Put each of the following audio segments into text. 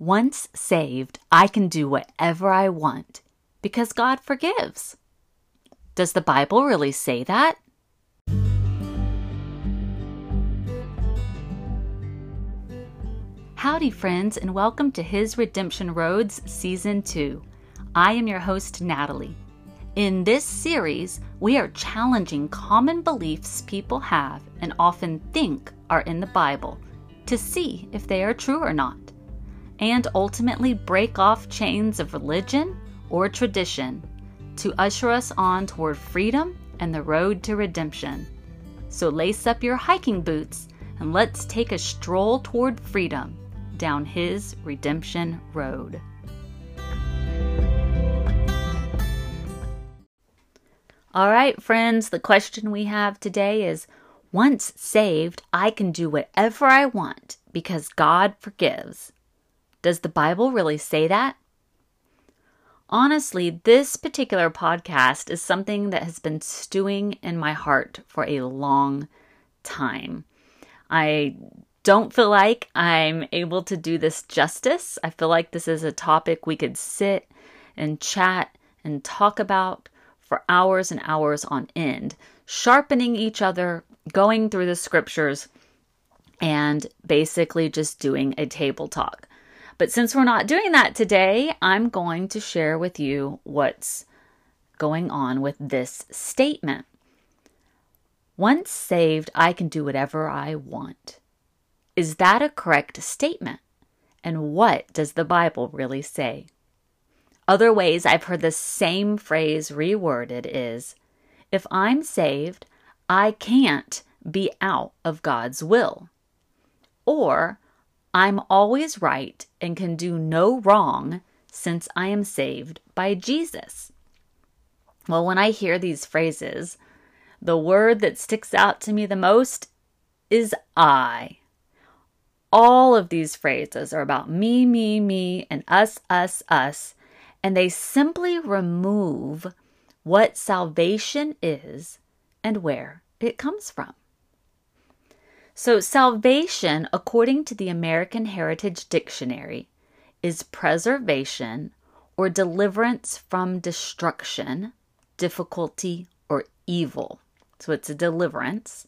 Once saved, I can do whatever I want because God forgives. Does the Bible really say that? Howdy, friends, and welcome to His Redemption Roads Season 2. I am your host, Natalie. In this series, we are challenging common beliefs people have and often think are in the Bible to see if they are true or not, and ultimately break off chains of religion or tradition to usher us on toward freedom and the road to redemption. So lace up your hiking boots and let's take a stroll toward freedom down His redemption road. All right, friends, the question we have today is Once saved, I can do whatever I want because God forgives. Does the Bible really say that? Honestly, this particular podcast is something that has been stewing in my heart for a long time. I don't feel like I'm able to do this justice. I feel like this is a topic we could sit and chat and talk about for hours and hours on end, sharpening each other, going through the scriptures, and basically just doing a table talk. But since we're not doing that today, I'm going to share with you what's going on with this statement. Once saved, I can do whatever I want. Is that a correct statement? And what does the Bible really say? Other ways I've heard the same phrase reworded is if I'm saved, I can't be out of God's will. Or I'm always right and can do no wrong since I am saved by Jesus. Well, when I hear these phrases, the word that sticks out to me the most is I. All of these phrases are about me, me, me, and us, us, us, and they simply remove what salvation is and where it comes from. So, salvation, according to the American Heritage Dictionary, is preservation or deliverance from destruction, difficulty, or evil. So, it's a deliverance.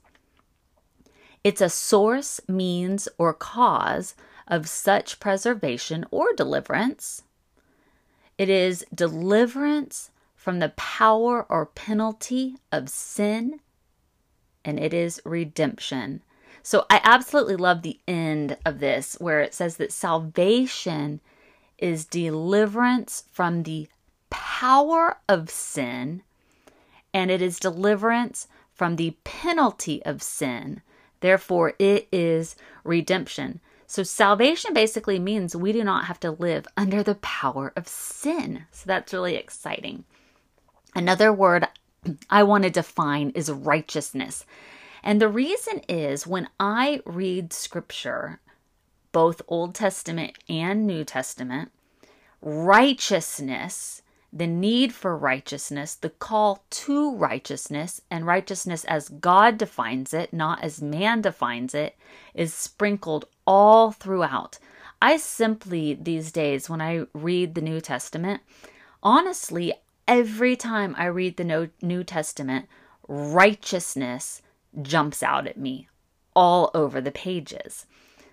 It's a source, means, or cause of such preservation or deliverance it is deliverance from the power or penalty of sin, and it is redemption. So I absolutely love the end of this where it says that salvation is deliverance from the power of sin, and it is deliverance from the penalty of sin. Therefore, it is redemption. So, salvation basically means we do not have to live under the power of sin. So, that's really exciting. Another word I want to define is righteousness. And the reason is when I read scripture, both Old Testament and New Testament, righteousness the need for righteousness, the call to righteousness, and righteousness as God defines it, not as man defines it, is sprinkled all throughout. I simply, these days, when I read the New Testament, honestly, every time I read the New Testament, righteousness jumps out at me all over the pages.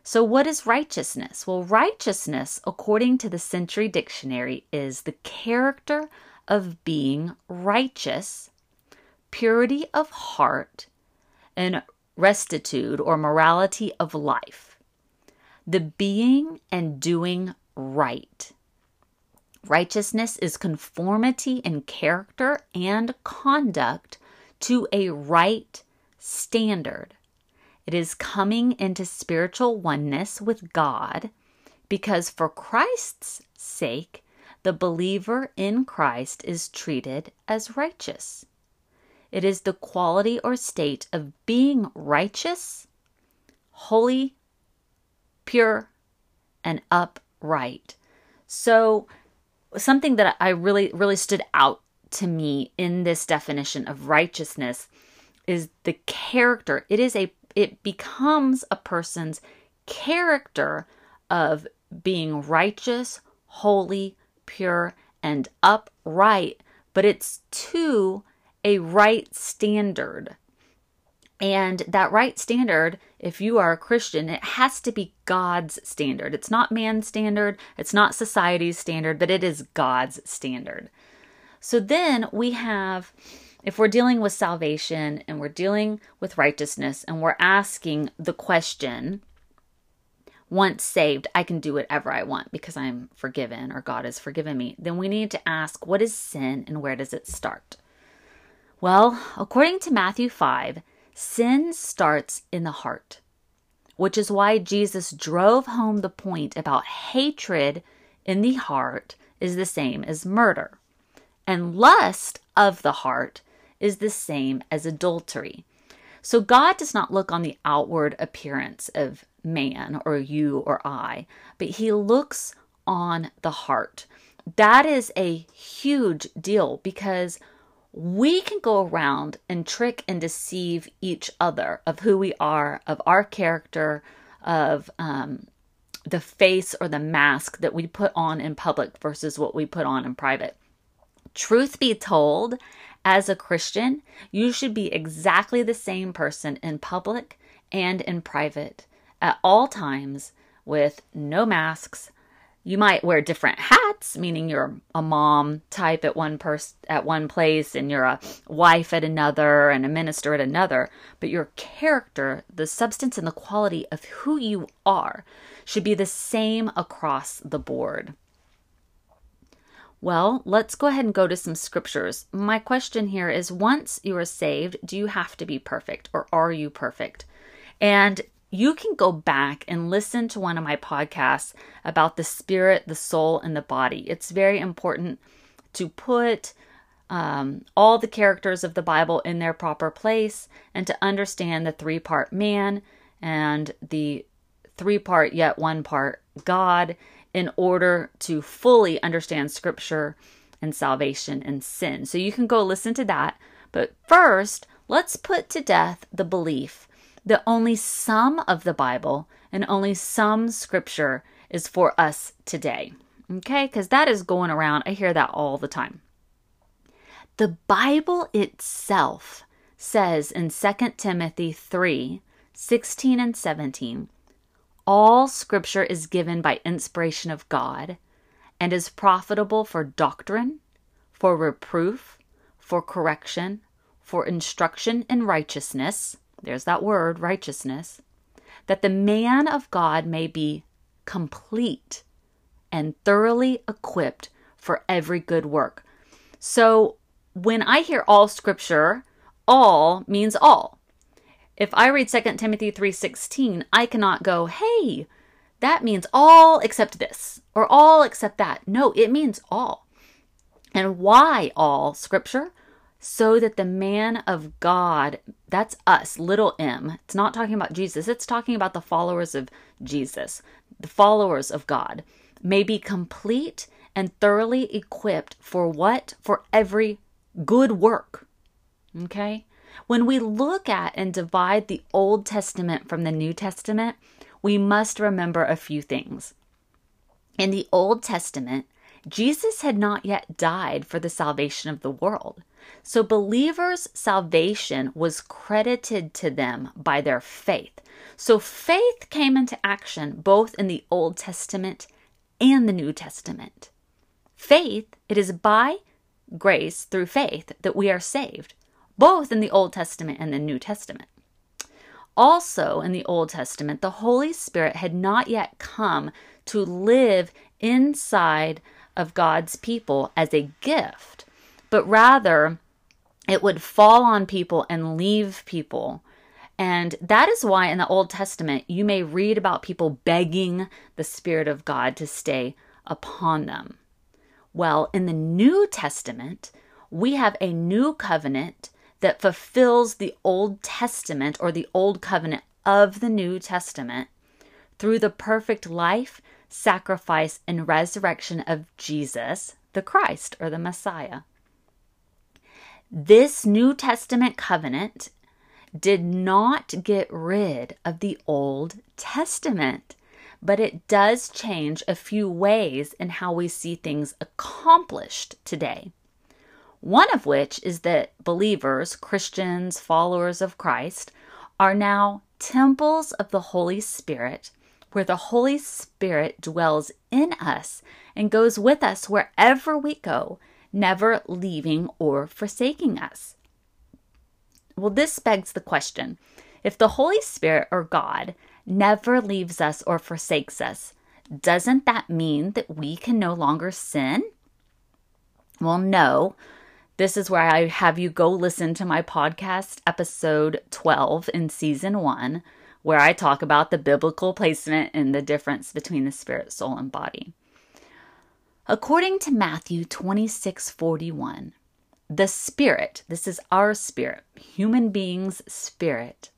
So, what is righteousness? Well, righteousness, according to the Century Dictionary, is the character of being righteous, purity of heart, and rectitude or morality of life. The being and doing right. Righteousness is conformity in character and conduct to a right standard. It is coming into spiritual oneness with God because, for Christ's sake, the believer in Christ is treated as righteous. It is the quality or state of being righteous, holy, pure, and upright. So, something that I really, really stood out to me in this definition of righteousness is the character. It is a it becomes a person's character of being righteous, holy, pure, and upright, but it's to a right standard. And that right standard, if you are a Christian, it has to be God's standard. It's not man's standard, it's not society's standard, but it is God's standard. So then we have, if we're dealing with salvation and we're dealing with righteousness and we're asking the question, once saved, I can do whatever I want because I'm forgiven or God has forgiven me, then we need to ask what is sin and where does it start? Well, according to Matthew 5, sin starts in the heart, which is why Jesus drove home the point about hatred in the heart is the same as murder, and lust of the heart is the same as adultery. So God does not look on the outward appearance of man or you or I, but he looks on the heart. That is a huge deal because we can go around and trick and deceive each other of who we are, of our character, of um, the face or the mask that we put on in public versus what we put on in private. Truth be told, as a Christian, you should be exactly the same person in public and in private at all times with no masks. You might wear different hats, meaning you're a mom type at one pers- at one place and you're a wife at another and a minister at another, but your character, the substance and the quality of who you are should be the same across the board. Well, let's go ahead and go to some scriptures. My question here is once you are saved, do you have to be perfect or are you perfect? And you can go back and listen to one of my podcasts about the spirit, the soul, and the body. It's very important to put um, all the characters of the Bible in their proper place and to understand the three part man and the three part yet one part God in order to fully understand scripture and salvation and sin. So you can go listen to that. But first, let's put to death the belief that only some of the Bible and only some scripture is for us today. Okay? Because that is going around. I hear that all the time. The Bible itself says in 2 Timothy 3 16 and 17, all scripture is given by inspiration of God and is profitable for doctrine, for reproof, for correction, for instruction in righteousness there's that word, righteousness, that the man of God may be complete and thoroughly equipped for every good work. So when I hear all scripture, all means all. If I read 2 Timothy 3:16, I cannot go, "Hey, that means all except this or all except that." No, it means all. And why all scripture? so that the man of God, that's us, little m, it's not talking about Jesus, it's talking about the followers of Jesus, the followers of God, may be complete and thoroughly equipped for what? For every good work. Okay? When we look at and divide the Old Testament from the New Testament, we must remember a few things. In the Old Testament, Jesus had not yet died for the salvation of the world. So believers' salvation was credited to them by their faith. So faith came into action both in the Old Testament and the New Testament. Faith, it is by grace through faith that we are saved, both in the Old Testament and the New Testament. Also, in the Old Testament, the Holy Spirit had not yet come to live inside of God's people as a gift but rather it would fall on people and leave people. And that is why in the Old Testament you may read about people begging the Spirit of God to stay upon them. Well, in the New Testament, we have a new covenant that fulfills the Old Testament or the Old Covenant of the New Testament through the perfect life, sacrifice, and resurrection of Jesus, the Christ or the Messiah. This New Testament covenant did not get rid of the Old Testament, but it does change a few ways in how we see things accomplished today. One of which is that believers, Christians, followers of Christ, are now temples of the Holy Spirit, where the Holy Spirit dwells in us and goes with us wherever we go, never leaving or forsaking us. Well, this begs the question if the Holy Spirit or God never leaves us or forsakes us, doesn't that mean that we can no longer sin? Well, no. This is where I have you go listen to my podcast, episode 12 in season one, where I talk about the biblical placement and the difference between the spirit, soul, and body. According to Matthew 26 41, the spirit, this is our spirit, human beings' spirit,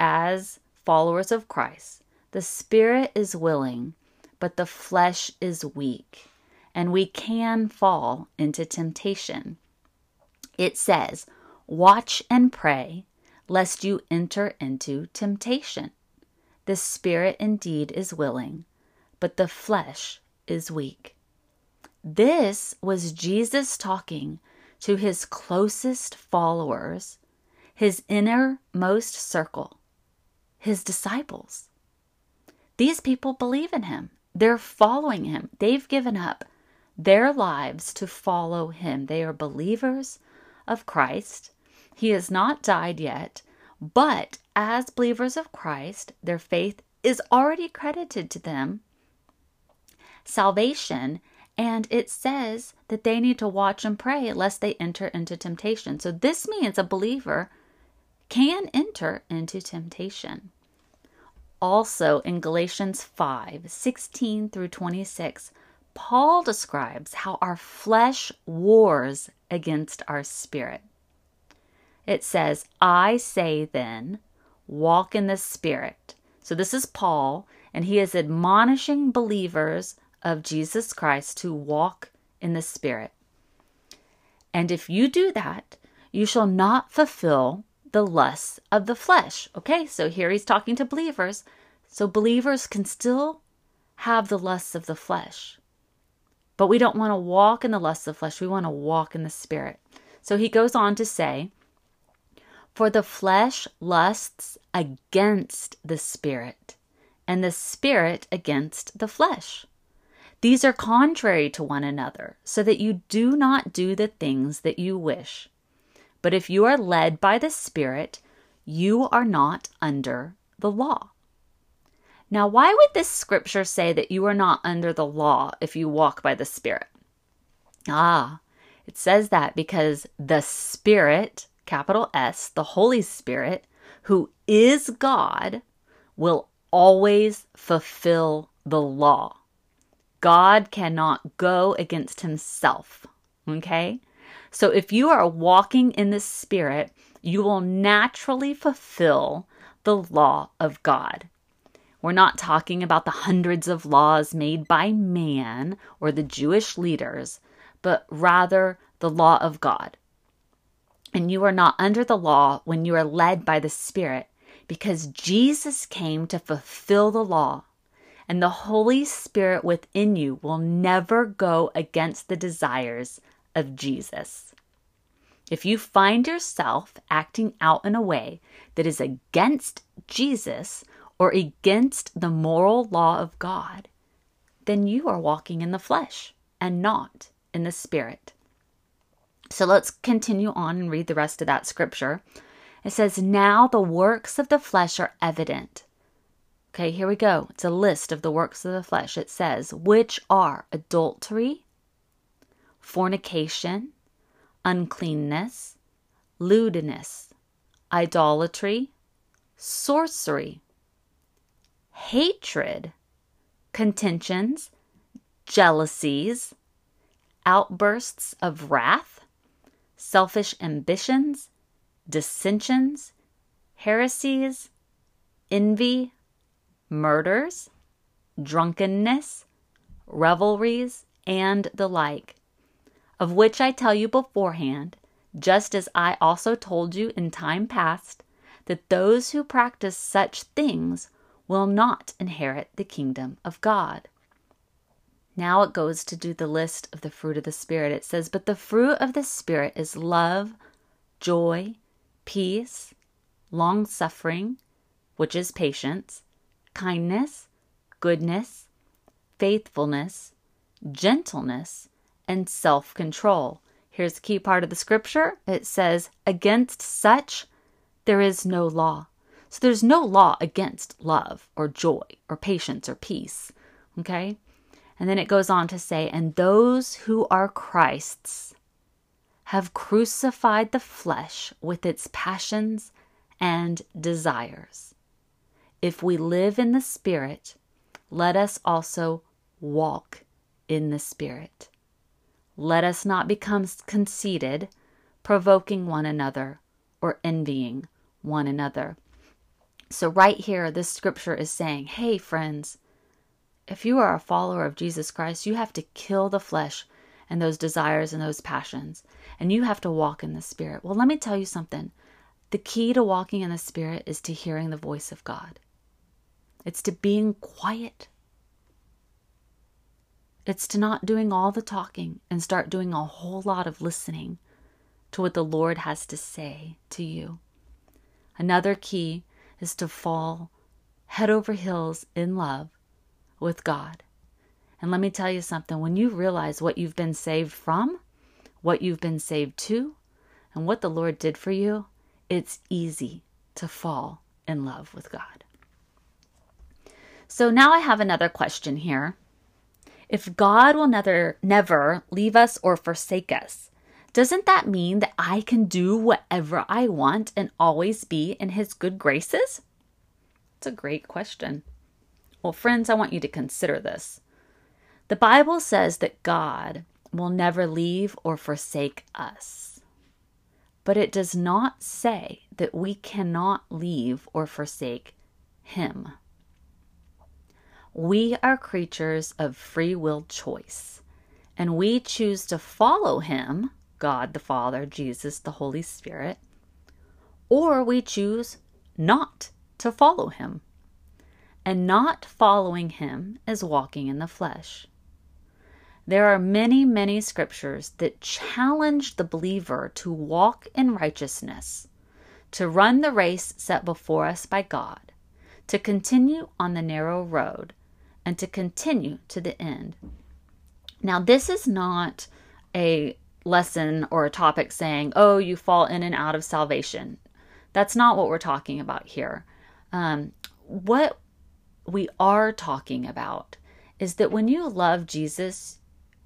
as followers of Christ, the spirit is willing, but the flesh is weak, and we can fall into temptation. It says, Watch and pray, lest you enter into temptation. The spirit indeed is willing, but the flesh is weak. This was Jesus talking to his closest followers, his innermost circle his disciples. These people believe in him. They're following him. They've given up their lives to follow him. They are believers of Christ. He has not died yet, but as believers of Christ, their faith is already credited to them. Salvation, and it says that they need to watch and pray lest they enter into temptation. So, this means a believer can enter into temptation. Also in Galatians 5 16 through 26, Paul describes how our flesh wars against our spirit. It says, I say then, walk in the spirit. So this is Paul, and he is admonishing believers of Jesus Christ to walk in the spirit. And if you do that, you shall not fulfill the lusts of the flesh. Okay, so here he's talking to believers. So believers can still have the lusts of the flesh. But we don't want to walk in the lusts of the flesh. We want to walk in the spirit. So he goes on to say, For the flesh lusts against the spirit, and the spirit against the flesh. These are contrary to one another, so that you do not do the things that you wish. But if you are led by the Spirit, you are not under the law. Now, why would this scripture say that you are not under the law if you walk by the Spirit? Ah, it says that because the Spirit, capital S, the Holy Spirit, who is God, will always fulfill the law. God cannot go against himself. Okay? So if you are walking in the Spirit, you will naturally fulfill the law of God. We're not talking about the hundreds of laws made by man or the Jewish leaders, but rather the law of God. And you are not under the law when you are led by the Spirit, because Jesus came to fulfill the law. And the Holy Spirit within you will never go against the desires of Jesus. If you find yourself acting out in a way that is against Jesus or against the moral law of God, then you are walking in the flesh and not in the spirit. So let's continue on and read the rest of that scripture. It says, Now the works of the flesh are evident. Okay, here we go. It's a list of the works of the flesh. It says, which are adultery, fornication, uncleanness, lewdness, idolatry, sorcery, hatred, contentions, jealousies, outbursts of wrath, selfish ambitions, dissensions, heresies, envy, murders, drunkenness, revelries, and the like of which I tell you beforehand, just as I also told you in time past, that those who practice such things will not inherit the kingdom of God. Now it goes to do the list of the fruit of the Spirit. It says, But the fruit of the Spirit is love, joy, peace, long suffering, which is patience, kindness, goodness, faithfulness, gentleness, and self control. Here's the key part of the scripture it says, Against such there is no law. So there's no law against love or joy or patience or peace. Okay? And then it goes on to say, And those who are Christ's have crucified the flesh with its passions and desires. If we live in the Spirit, let us also walk in the Spirit. Let us not become conceited, provoking one another, or envying one another. So, right here, this scripture is saying, hey, friends, if you are a follower of Jesus Christ, you have to kill the flesh and those desires and those passions, and you have to walk in the Spirit. Well, let me tell you something. The key to walking in the Spirit is to hearing the voice of God, it's to being quiet. It's to not doing all the talking and start doing a whole lot of listening to what the Lord has to say to you. Another key is to fall head over heels in love with God. And let me tell you something when you realize what you've been saved from, what you've been saved to, and what the Lord did for you, it's easy to fall in love with God. So now I have another question here. If God will never never leave us or forsake us, doesn't that mean that I can do whatever I want and always be in his good graces? It's a great question. Well, friends, I want you to consider this. The Bible says that God will never leave or forsake us. But it does not say that we cannot leave or forsake Him. We are creatures of free will choice, and we choose to follow Him, God the Father, Jesus, the Holy Spirit, or we choose not to follow Him. And not following Him is walking in the flesh. There are many, many scriptures that challenge the believer to walk in righteousness, to run the race set before us by God, to continue on the narrow road, and to continue to the end. Now, this is not a lesson or a topic saying, oh, you fall in and out of salvation. That's not what we're talking about here. Um, what we are talking about is that when you love Jesus,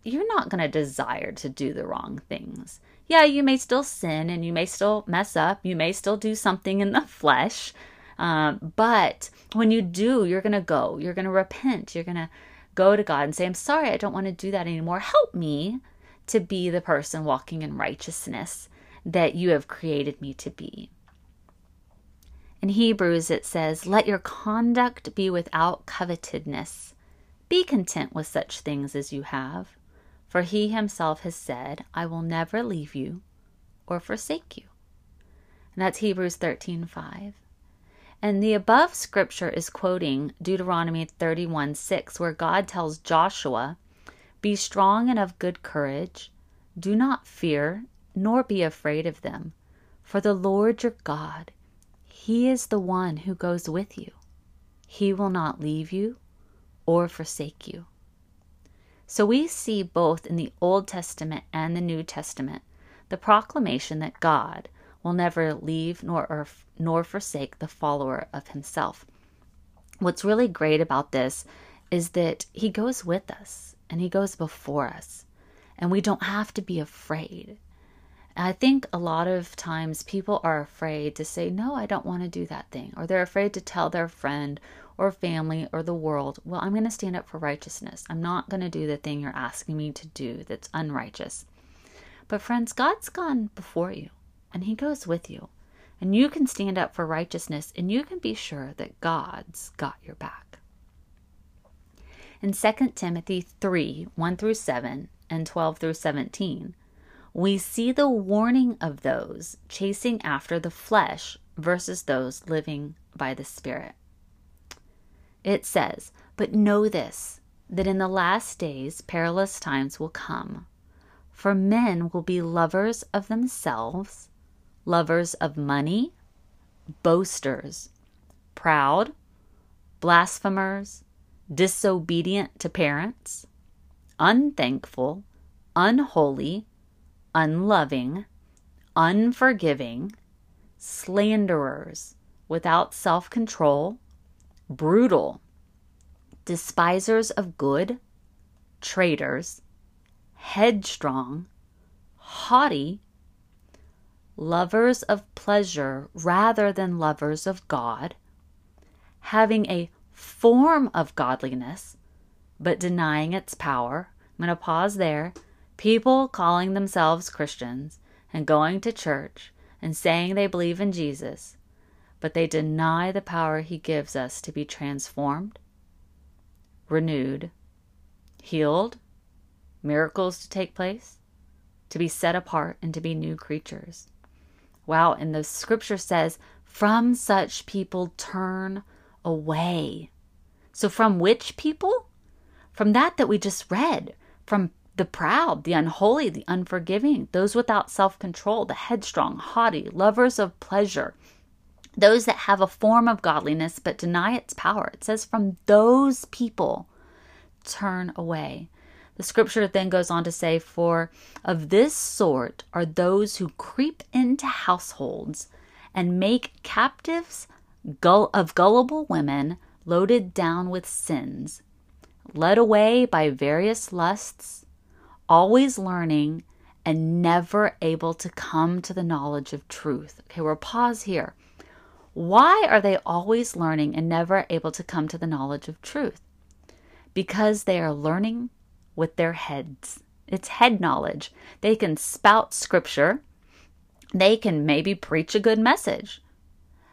you're not going to desire to do the wrong things. Yeah, you may still sin and you may still mess up. You may still do something in the flesh. Um, but when you do, you're going to go, you're going to repent, you're going to go to God and say, I'm sorry, I don't want to do that anymore. Help me to be the person walking in righteousness that you have created me to be. In Hebrews, it says, Let your conduct be without covetousness. Be content with such things as you have. For he himself has said, I will never leave you or forsake you. And that's Hebrews 13 5. And the above scripture is quoting Deuteronomy 31 6, where God tells Joshua, Be strong and of good courage. Do not fear, nor be afraid of them. For the Lord your God, He is the one who goes with you. He will not leave you or forsake you. So we see both in the Old Testament and the New Testament the proclamation that God will never leave nor er, nor forsake the follower of himself. What's really great about this is that he goes with us and he goes before us, and we don't have to be afraid. I think a lot of times people are afraid to say, No, I don't want to do that thing. Or they're afraid to tell their friend or family or the world, Well, I'm going to stand up for righteousness. I'm not going to do the thing you're asking me to do that's unrighteous. But, friends, God's gone before you and He goes with you. And you can stand up for righteousness and you can be sure that God's got your back. In 2 Timothy 3 1 through 7 and 12 through 17, we see the warning of those chasing after the flesh versus those living by the Spirit. It says, But know this, that in the last days perilous times will come. For men will be lovers of themselves, lovers of money, boasters, proud, blasphemers, disobedient to parents, unthankful, unholy, unloving, unforgiving, slanderers, without self control, brutal, despisers of good, traitors, headstrong, haughty, lovers of pleasure rather than lovers of God, having a form of godliness, but denying its power. I'm going to pause there. People calling themselves Christians and going to church and saying they believe in Jesus, but they deny the power he gives us to be transformed, renewed, healed, miracles to take place, to be set apart, and to be new creatures. Wow, and the scripture says, from such people turn away. So, from which people? From that that we just read, from the proud, the unholy, the unforgiving, those without self control, the headstrong, haughty, lovers of pleasure, those that have a form of godliness but deny its power. It says, from those people turn away. The scripture then goes on to say, For of this sort are those who creep into households and make captives of gullible women loaded down with sins, led away by various lusts, always learning and never able to come to the knowledge of truth. Okay, we'll pause here. Why are they always learning and never able to come to the knowledge of truth? Because they are learning with their heads. It's head knowledge. They can spout scripture, they can maybe preach a good message,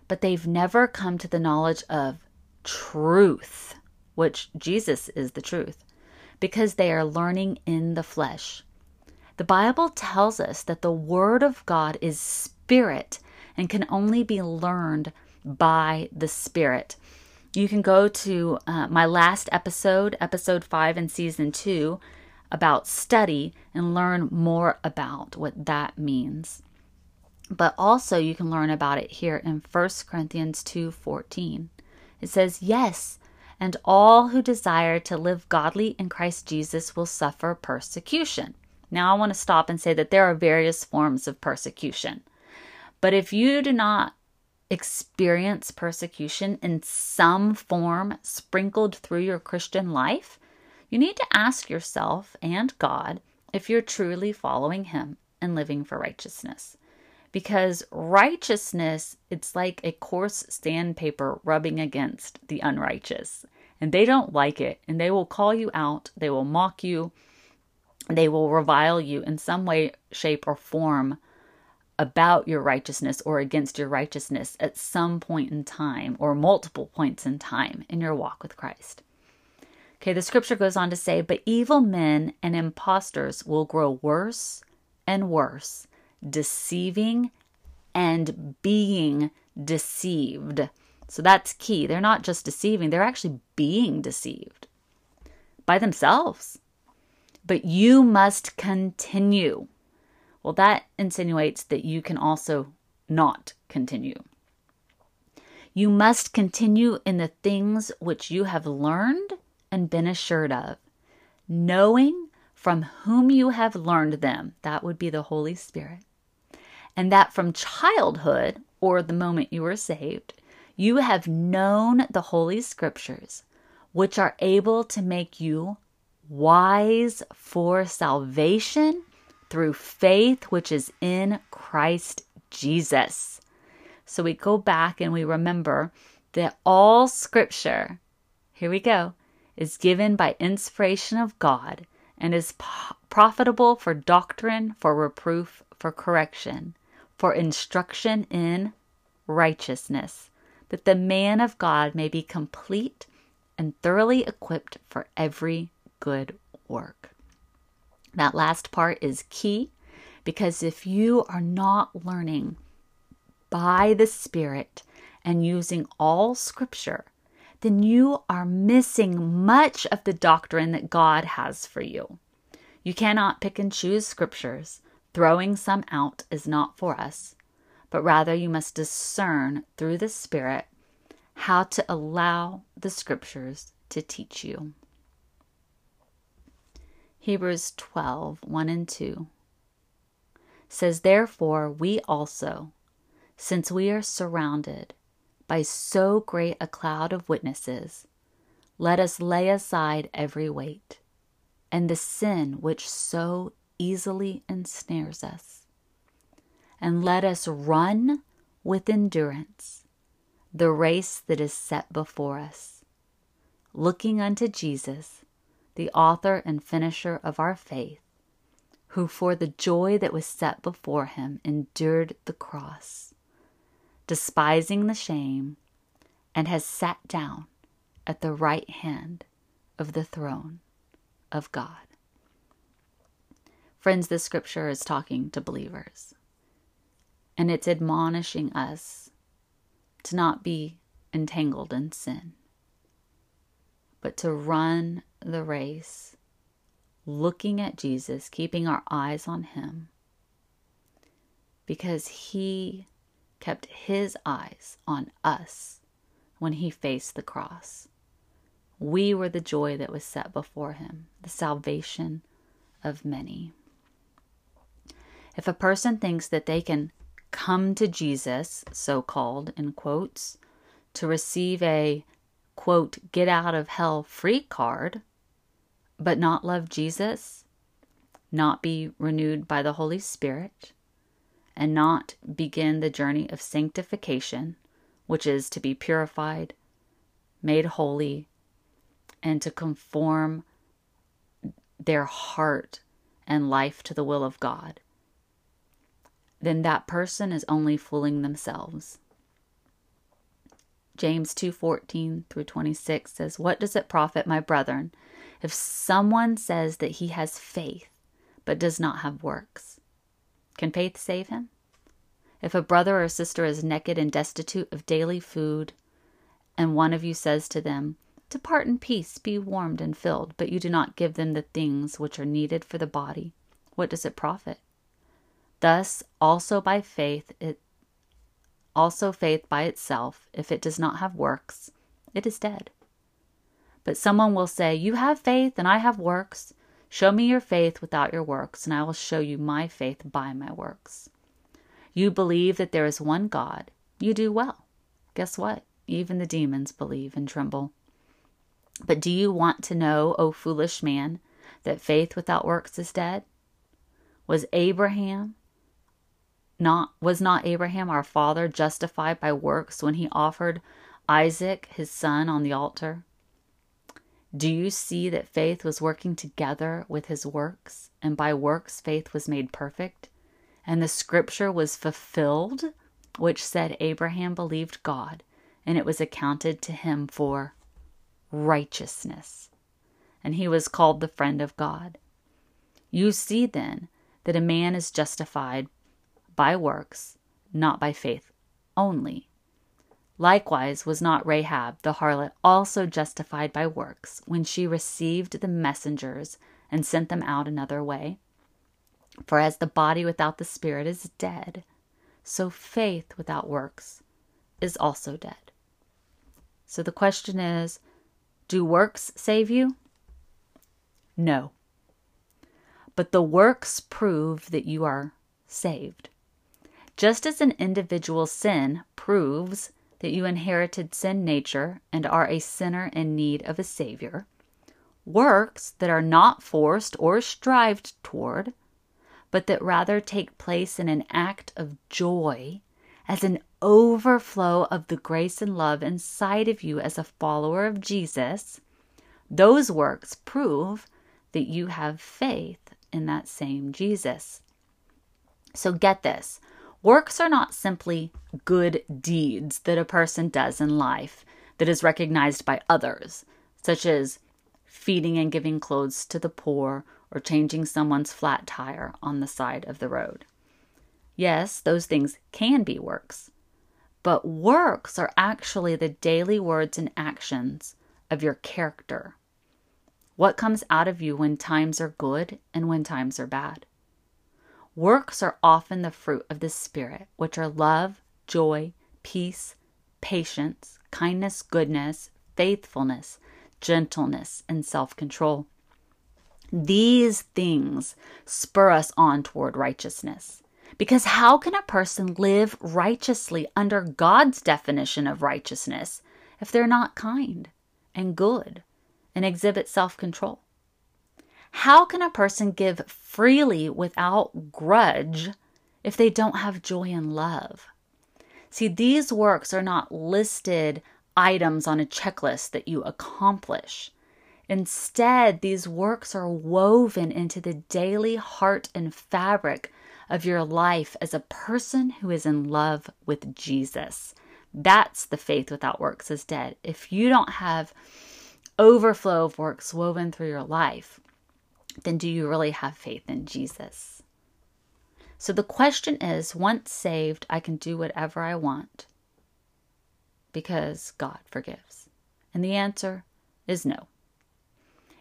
but they've never come to the knowledge of truth, which Jesus is the truth, because they are learning in the flesh. The Bible tells us that the Word of God is spirit and can only be learned by the Spirit. You can go to uh, my last episode, episode five in season two, about study and learn more about what that means. But also you can learn about it here in 1 Corinthians 2:14. It says, "Yes, and all who desire to live godly in Christ Jesus will suffer persecution." Now I want to stop and say that there are various forms of persecution. But if you do not experience persecution in some form sprinkled through your Christian life, you need to ask yourself and God if you're truly following Him and living for righteousness. Because righteousness, it's like a coarse sandpaper rubbing against the unrighteous. And they don't like it. And they will call you out. They will mock you. They will revile you in some way, shape, or form about your righteousness or against your righteousness at some point in time or multiple points in time in your walk with Christ. Okay, the scripture goes on to say, But evil men and impostors will grow worse and worse, deceiving and being deceived. So that's key. They're not just deceiving, they're actually being deceived by themselves. But you must continue well, that insinuates that you can also not continue. You must continue in the things which you have learned and been assured of, knowing from whom you have learned them. That would be the Holy Spirit. And that from childhood, or the moment you were saved, you have known the Holy Scriptures, which are able to make you wise for salvation through faith which is in Christ Jesus. So we go back and we remember that all scripture, here we go, is given by inspiration of God and is profitable for doctrine, for reproof, for correction, for instruction in righteousness, that the man of God may be complete and thoroughly equipped for every good work. That last part is key because if you are not learning by the Spirit and using all scripture, then you are missing much of the doctrine that God has for you. You cannot pick and choose scriptures. Throwing some out is not for us, but rather you must discern through the Spirit how to allow the scriptures to teach you. Hebrews 12 1 and 2 says, Therefore, we also, since we are surrounded by so great a cloud of witnesses, let us lay aside every weight and the sin which so easily ensnares us. And let us run with endurance the race that is set before us, looking unto Jesus, the author and finisher of our faith, who for the joy that was set before him endured the cross, despising the shame, and has sat down at the right hand of the throne of God. Friends, this scripture is talking to believers, and it's admonishing us to not be entangled in sin, but to run the race looking at Jesus, keeping our eyes on Him, because He kept His eyes on us when He faced the cross. We were the joy that was set before Him, the salvation of many. If a person thinks that they can come to Jesus, so called in quotes, to receive a quote, get out of hell free card, but not love Jesus, not be renewed by the Holy Spirit, and not begin the journey of sanctification, which is to be purified, made holy, and to conform their heart and life to the will of God, then that person is only fooling themselves. James 2:14 through 26 says, "What does it profit, my brethren, if someone says that he has faith but does not have works? Can faith save him? If a brother or sister is naked and destitute of daily food, and one of you says to them, Depart in peace, be warmed and filled, but you do not give them the things which are needed for the body, what does it profit? Thus also by faith it also faith by itself, if it does not have works, it is dead. But someone will say, You have faith, and I have works. Show me your faith without your works, and I will show you my faith by my works. You believe that there is one God. You do well. Guess what? Even the demons believe and tremble. But do you want to know, O foolish man, that faith without works is dead? Was Abraham not was not Abraham our father justified by works when he offered Isaac his son on the altar? Do you see that faith was working together with his works, and by works faith was made perfect? And the scripture was fulfilled, which said Abraham believed God, and it was accounted to him for righteousness. And he was called the friend of God. You see then that a man is justified by works, not by faith only. Likewise was not Rahab the harlot also justified by works when she received the messengers and sent them out another way? For as the body without the spirit is dead, so faith without works is also dead. So the question is do works save you? No. But the works prove that you are saved. Just as an individual sin proves that you inherited sin nature and are a sinner in need of a Savior, works that are not forced or strived toward, but that rather take place in an act of joy as an overflow of the grace and love inside of you as a follower of Jesus, those works prove that you have faith in that same Jesus. So get this Works are not simply good deeds that a person does in life that is recognized by others, such as feeding and giving clothes to the poor or changing someone's flat tire on the side of the road. Yes, those things can be works, but works are actually the daily words and actions of your character. What comes out of you when times are good and when times are bad? Works are often the fruit of the Spirit, which are love, joy, peace, patience, kindness, goodness, faithfulness, gentleness, and self control. These things spur us on toward righteousness. Because how can a person live righteously under God's definition of righteousness if they're not kind and good and exhibit self control? How can a person give freely without grudge if they don't have joy and love? See, these works are not listed items on a checklist that you accomplish. Instead, these works are woven into the daily heart and fabric of your life as a person who is in love with Jesus. That's the faith without works is dead. If you don't have overflow of works woven through your life, then do you really have faith in Jesus? So the question is once saved, I can do whatever I want because God forgives. And the answer is no.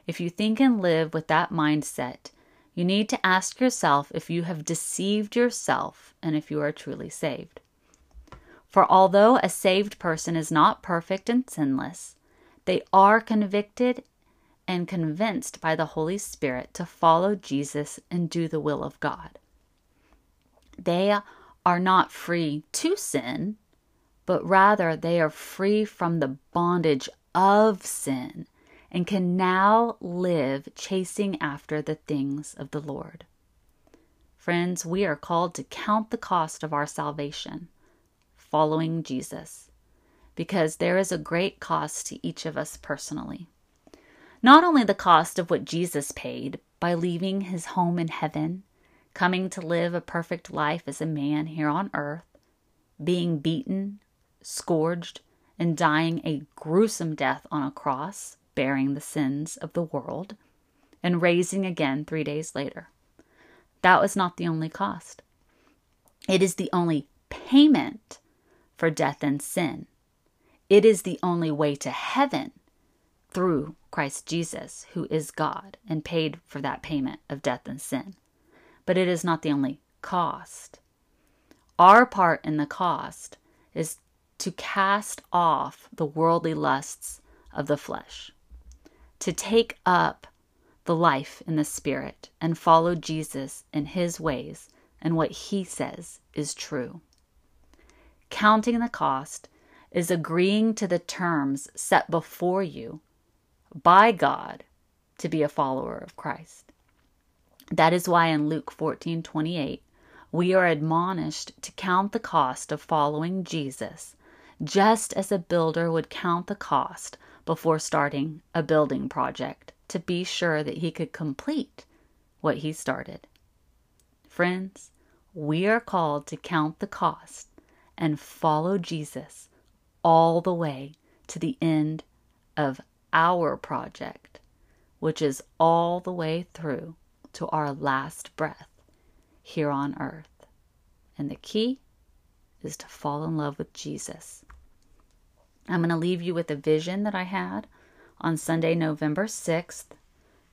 If you think and live with that mindset, you need to ask yourself if you have deceived yourself and if you are truly saved. For although a saved person is not perfect and sinless, they are convicted and convinced by the Holy Spirit to follow Jesus and do the will of God. They are not free to sin, but rather they are free from the bondage of sin and can now live chasing after the things of the Lord. Friends, we are called to count the cost of our salvation, following Jesus, because there is a great cost to each of us personally. Not only the cost of what Jesus paid by leaving his home in heaven, coming to live a perfect life as a man here on earth, being beaten, scourged, and dying a gruesome death on a cross bearing the sins of the world, and raising again three days later. That was not the only cost. It is the only payment for death and sin. It is the only way to heaven through Christ Jesus, who is God and paid for that payment of death and sin. But it is not the only cost. Our part in the cost is to cast off the worldly lusts of the flesh to take up the life in the Spirit and follow Jesus in His ways and what He says is true. Counting the cost is agreeing to the terms set before you by God to be a follower of Christ. That is why in Luke 14 28, we are admonished to count the cost of following Jesus, just as a builder would count the cost before starting a building project to be sure that he could complete what he started. Friends, we are called to count the cost and follow Jesus all the way to the end of our project, which is all the way through to our last breath here on earth. And the key is to fall in love with Jesus I'm going to leave you with a vision that I had on Sunday, November 6th,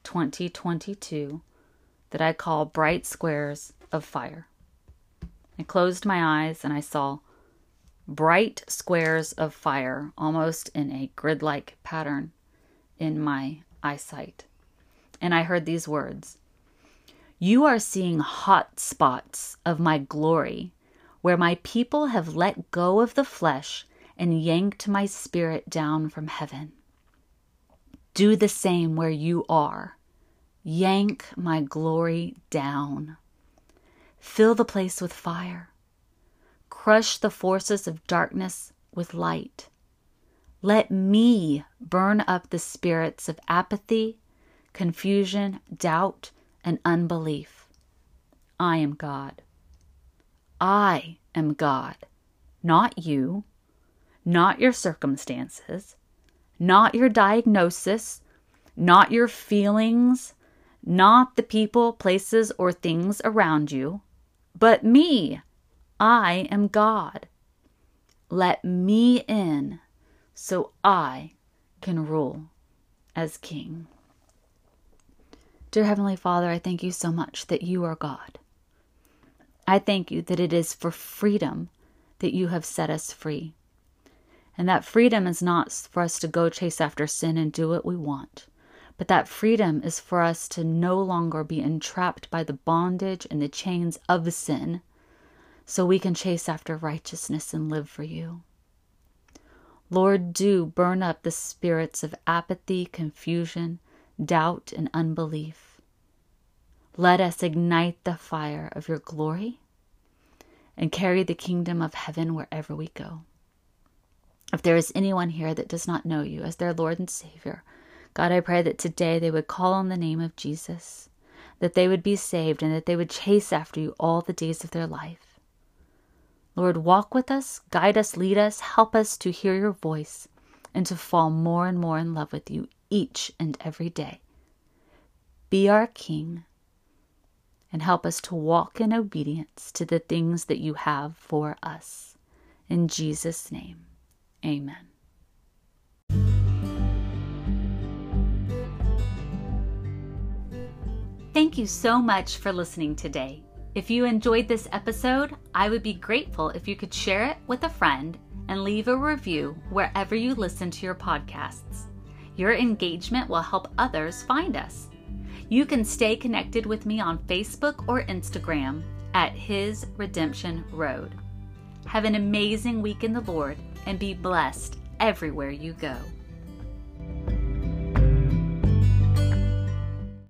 2022, that I call Bright Squares of Fire. I closed my eyes and I saw bright squares of fire, almost in a grid like pattern in my eyesight. And I heard these words You are seeing hot spots of my glory, where my people have let go of the flesh and yanked my spirit down from heaven. Do the same where you are. Yank my glory down. Fill the place with fire. Crush the forces of darkness with light. Let me burn up the spirits of apathy, confusion, doubt, and unbelief. I am God. I am God, not you not your circumstances, not your diagnosis, not your feelings, not the people, places, or things around you, but me. I am God. Let me in so I can rule as king. Dear Heavenly Father, I thank you so much that you are God. I thank you that it is for freedom that you have set us free. And that freedom is not for us to go chase after sin and do what we want, but that freedom is for us to no longer be entrapped by the bondage and the chains of sin, so we can chase after righteousness and live for you. Lord, do burn up the spirits of apathy, confusion, doubt, and unbelief. Let us ignite the fire of your glory and carry the kingdom of heaven wherever we go. If there is anyone here that does not know you as their Lord and Savior, God, I pray that today they would call on the name of Jesus, that they would be saved, and that they would chase after you all the days of their life. Lord, walk with us, guide us, lead us, help us to hear your voice and to fall more and more in love with you each and every day. Be our King and help us to walk in obedience to the things that you have for us. In Jesus' name, amen. Thank you so much for listening today. If you enjoyed this episode, I would be grateful if you could share it with a friend and leave a review wherever you listen to your podcasts. Your engagement will help others find us. You can stay connected with me on Facebook or Instagram at His Redemption Road. Have an amazing week in the Lord and be blessed everywhere you go.